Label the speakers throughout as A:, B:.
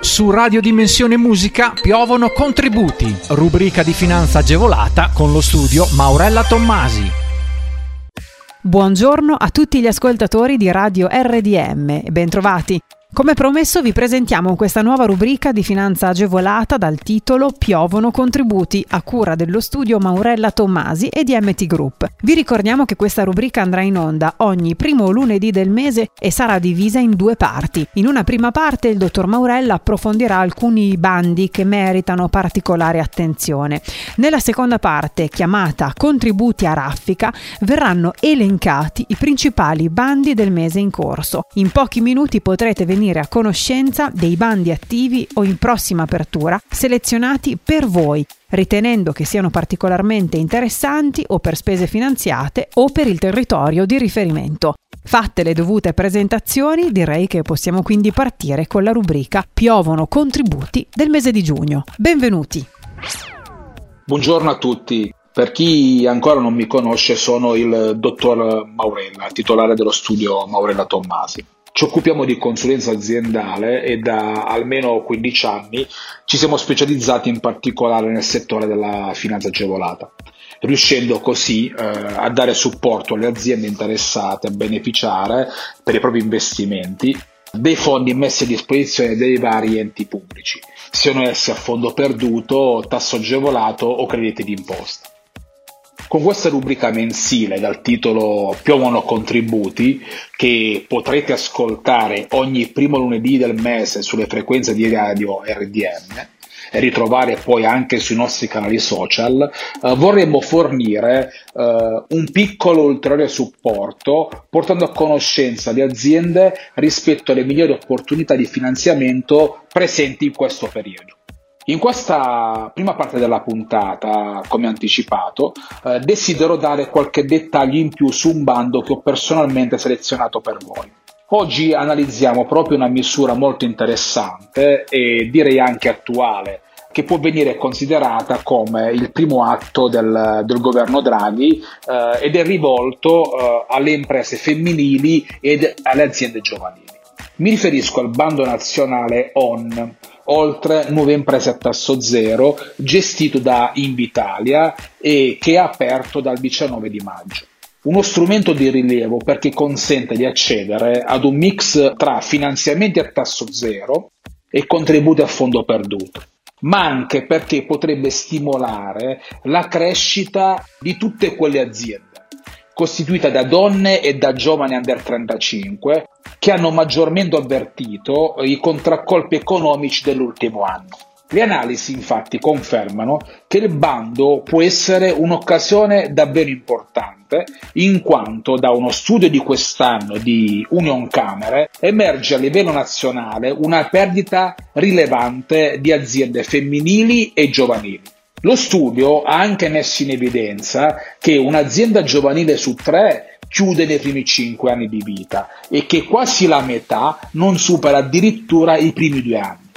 A: Su Radio Dimensione Musica piovono contributi, rubrica di finanza agevolata con lo studio Maurella Tommasi.
B: Buongiorno a tutti gli ascoltatori di Radio RDM, bentrovati. Come promesso vi presentiamo questa nuova rubrica di finanza agevolata dal titolo Piovono contributi a cura dello studio Maurella Tommasi e di MT Group. Vi ricordiamo che questa rubrica andrà in onda ogni primo lunedì del mese e sarà divisa in due parti. In una prima parte il dottor Maurella approfondirà alcuni bandi che meritano particolare attenzione. Nella seconda parte, chiamata Contributi a raffica, verranno elencati i principali bandi del mese in corso. In pochi minuti potrete venire venire a conoscenza dei bandi attivi o in prossima apertura selezionati per voi, ritenendo che siano particolarmente interessanti o per spese finanziate o per il territorio di riferimento. Fatte le dovute presentazioni, direi che possiamo quindi partire con la rubrica Piovono contributi del mese di giugno. Benvenuti!
C: Buongiorno a tutti. Per chi ancora non mi conosce, sono il dottor Maurella, titolare dello studio Maurella Tommasi. Ci occupiamo di consulenza aziendale e da almeno 15 anni ci siamo specializzati in particolare nel settore della finanza agevolata, riuscendo così eh, a dare supporto alle aziende interessate a beneficiare per i propri investimenti dei fondi messi a disposizione dei vari enti pubblici, siano essi a fondo perduto, tasso agevolato o crediti d'imposta. Con questa rubrica mensile dal titolo Piovono contributi, che potrete ascoltare ogni primo lunedì del mese sulle frequenze di radio RDM, e ritrovare poi anche sui nostri canali social, eh, vorremmo fornire eh, un piccolo ulteriore supporto portando a conoscenza le aziende rispetto alle migliori opportunità di finanziamento presenti in questo periodo. In questa prima parte della puntata, come anticipato, eh, desidero dare qualche dettaglio in più su un bando che ho personalmente selezionato per voi. Oggi analizziamo proprio una misura molto interessante e direi anche attuale, che può venire considerata come il primo atto del, del governo Draghi eh, ed è rivolto eh, alle imprese femminili ed alle aziende giovanili. Mi riferisco al bando nazionale ON, oltre nuove imprese a tasso zero, gestito da Invitalia e che è aperto dal 19 di maggio. Uno strumento di rilievo perché consente di accedere ad un mix tra finanziamenti a tasso zero e contributi a fondo perduto, ma anche perché potrebbe stimolare la crescita di tutte quelle aziende costituita da donne e da giovani under 35 che hanno maggiormente avvertito i contraccolpi economici dell'ultimo anno. Le analisi infatti confermano che il bando può essere un'occasione davvero importante in quanto da uno studio di quest'anno di Union Camere emerge a livello nazionale una perdita rilevante di aziende femminili e giovanili lo studio ha anche messo in evidenza che un'azienda giovanile su tre chiude nei primi cinque anni di vita e che quasi la metà non supera addirittura i primi due anni.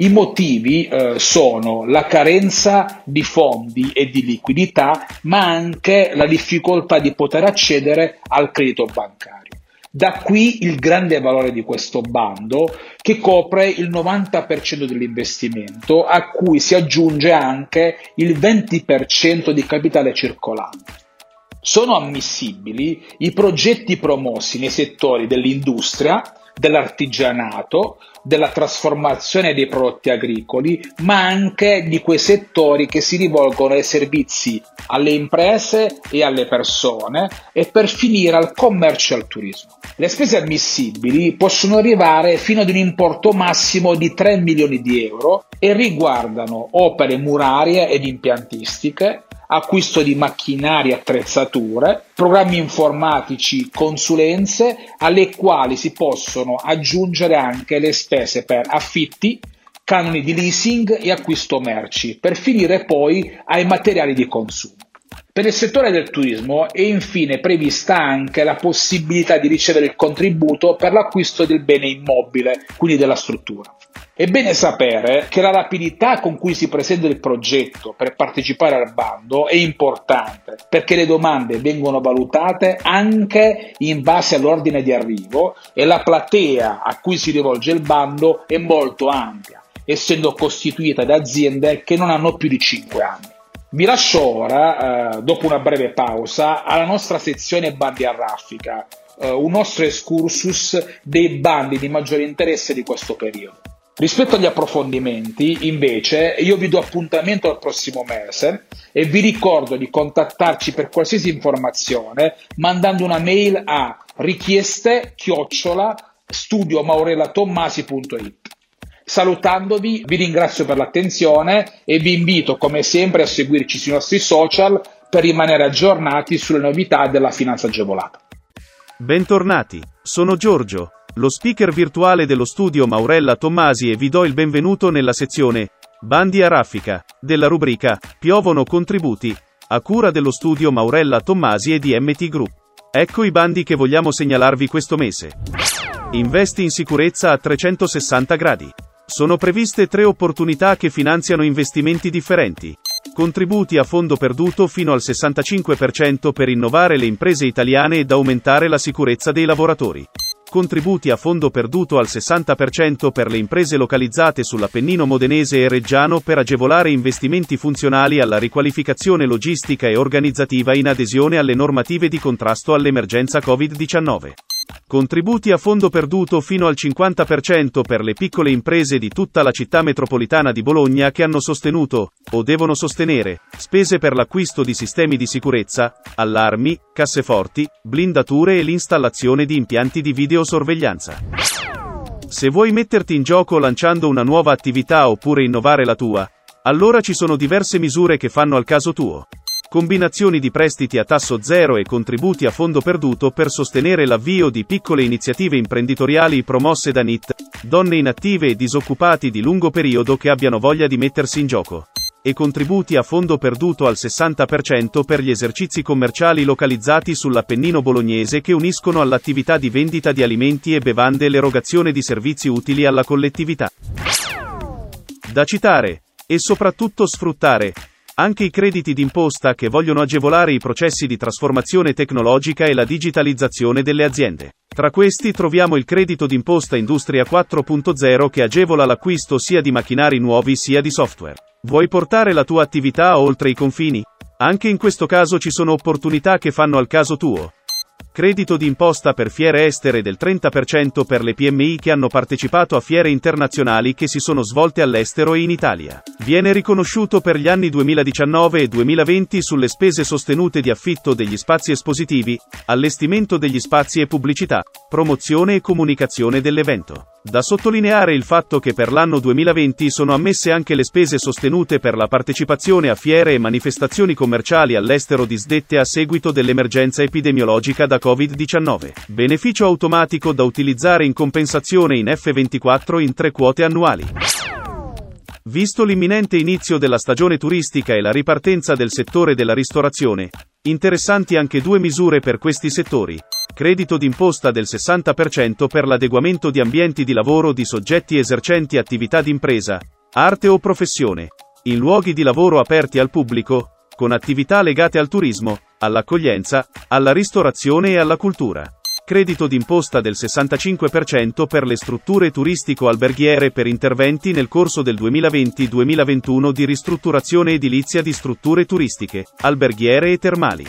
C: I motivi eh, sono la carenza di fondi e di liquidità, ma anche la difficoltà di poter accedere al credito bancario. Da qui il grande valore di questo bando che copre il 90% dell'investimento a cui si aggiunge anche il 20% di capitale circolante. Sono ammissibili i progetti promossi nei settori dell'industria, dell'artigianato, della trasformazione dei prodotti agricoli, ma anche di quei settori che si rivolgono ai servizi alle imprese e alle persone e per finire al commercio e al turismo. Le spese ammissibili possono arrivare fino ad un importo massimo di 3 milioni di euro e riguardano opere murarie ed impiantistiche, acquisto di macchinari e attrezzature, programmi informatici, consulenze, alle quali si possono aggiungere anche le spese per affitti, canoni di leasing e acquisto merci, per finire poi ai materiali di consumo. Per il settore del turismo è infine prevista anche la possibilità di ricevere il contributo per l'acquisto del bene immobile, quindi della struttura. È bene sapere che la rapidità con cui si presenta il progetto per partecipare al bando è importante perché le domande vengono valutate anche in base all'ordine di arrivo e la platea a cui si rivolge il bando è molto ampia, essendo costituita da aziende che non hanno più di 5 anni. Vi lascio ora, eh, dopo una breve pausa, alla nostra sezione bandi a raffica, eh, un nostro excursus dei bandi di maggiore interesse di questo periodo. Rispetto agli approfondimenti, invece, io vi do appuntamento al prossimo mese e vi ricordo di contattarci per qualsiasi informazione mandando una mail a richieste chiocciola studiomaurelatommasi.it. Salutandovi, vi ringrazio per l'attenzione e vi invito come sempre a seguirci sui nostri social per rimanere aggiornati sulle novità della finanza agevolata.
D: Bentornati, sono Giorgio, lo speaker virtuale dello studio Maurella Tommasi e vi do il benvenuto nella sezione Bandi a raffica della rubrica Piovono contributi a cura dello studio Maurella Tommasi e di MT Group. Ecco i bandi che vogliamo segnalarvi questo mese. Investi in sicurezza a 360 gradi. Sono previste tre opportunità che finanziano investimenti differenti. Contributi a fondo perduto fino al 65% per innovare le imprese italiane ed aumentare la sicurezza dei lavoratori. Contributi a fondo perduto al 60% per le imprese localizzate sull'Appennino modenese e reggiano per agevolare investimenti funzionali alla riqualificazione logistica e organizzativa in adesione alle normative di contrasto all'emergenza Covid-19. Contributi a fondo perduto fino al 50% per le piccole imprese di tutta la città metropolitana di Bologna che hanno sostenuto, o devono sostenere, spese per l'acquisto di sistemi di sicurezza, allarmi, casseforti, blindature e l'installazione di impianti di videosorveglianza. Se vuoi metterti in gioco lanciando una nuova attività oppure innovare la tua, allora ci sono diverse misure che fanno al caso tuo. Combinazioni di prestiti a tasso zero e contributi a fondo perduto per sostenere l'avvio di piccole iniziative imprenditoriali promosse da NIT, donne inattive e disoccupati di lungo periodo che abbiano voglia di mettersi in gioco. E contributi a fondo perduto al 60% per gli esercizi commerciali localizzati sull'Appennino bolognese che uniscono all'attività di vendita di alimenti e bevande l'erogazione di servizi utili alla collettività. Da citare, e soprattutto sfruttare, anche i crediti d'imposta che vogliono agevolare i processi di trasformazione tecnologica e la digitalizzazione delle aziende. Tra questi troviamo il credito d'imposta Industria 4.0 che agevola l'acquisto sia di macchinari nuovi sia di software. Vuoi portare la tua attività oltre i confini? Anche in questo caso ci sono opportunità che fanno al caso tuo. Credito di imposta per fiere estere del 30% per le PMI che hanno partecipato a fiere internazionali che si sono svolte all'estero e in Italia. Viene riconosciuto per gli anni 2019 e 2020 sulle spese sostenute di affitto degli spazi espositivi, allestimento degli spazi e pubblicità, promozione e comunicazione dell'evento. Da sottolineare il fatto che per l'anno 2020 sono ammesse anche le spese sostenute per la partecipazione a fiere e manifestazioni commerciali all'estero disdette a seguito dell'emergenza epidemiologica da Covid-19. Beneficio automatico da utilizzare in compensazione in F24 in tre quote annuali. Visto l'imminente inizio della stagione turistica e la ripartenza del settore della ristorazione, interessanti anche due misure per questi settori credito d'imposta del 60% per l'adeguamento di ambienti di lavoro di soggetti esercenti attività d'impresa, arte o professione, in luoghi di lavoro aperti al pubblico, con attività legate al turismo, all'accoglienza, alla ristorazione e alla cultura. Credito d'imposta del 65% per le strutture turistico-alberghiere per interventi nel corso del 2020-2021 di ristrutturazione edilizia di strutture turistiche, alberghiere e termali.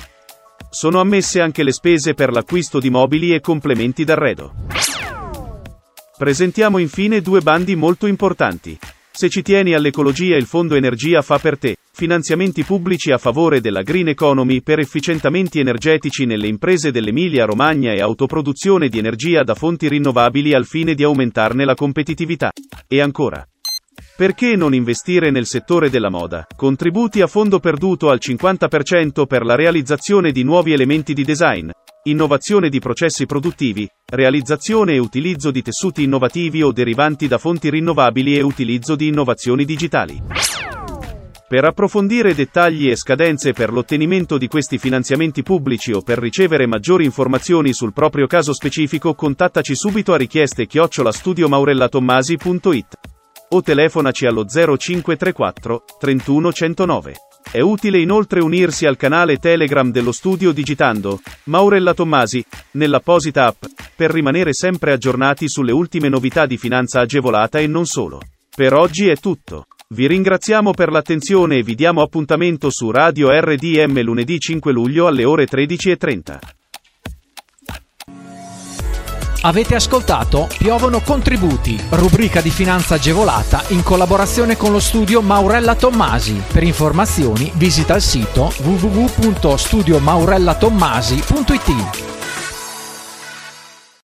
D: Sono ammesse anche le spese per l'acquisto di mobili e complementi d'arredo. Presentiamo infine due bandi molto importanti. Se ci tieni all'ecologia il Fondo Energia fa per te. Finanziamenti pubblici a favore della green economy per efficientamenti energetici nelle imprese dell'Emilia Romagna e autoproduzione di energia da fonti rinnovabili al fine di aumentarne la competitività. E ancora. Perché non investire nel settore della moda? Contributi a fondo perduto al 50% per la realizzazione di nuovi elementi di design, innovazione di processi produttivi, realizzazione e utilizzo di tessuti innovativi o derivanti da fonti rinnovabili e utilizzo di innovazioni digitali. Per approfondire dettagli e scadenze per l'ottenimento di questi finanziamenti pubblici o per ricevere maggiori informazioni sul proprio caso specifico contattaci subito a richieste chiocciolastudiomaurellatommasi.it o telefonaci allo 0534 31 109. È utile inoltre unirsi al canale Telegram dello studio digitando Maurella Tommasi nell'apposita app per rimanere sempre aggiornati sulle ultime novità di finanza agevolata e non solo. Per oggi è tutto. Vi ringraziamo per l'attenzione e vi diamo appuntamento su Radio RDM lunedì 5 luglio alle ore 13.30.
A: Avete ascoltato Piovono contributi, rubrica di finanza agevolata in collaborazione con lo studio Maurella Tommasi. Per informazioni visita il sito www.studiomaurellatommasi.it.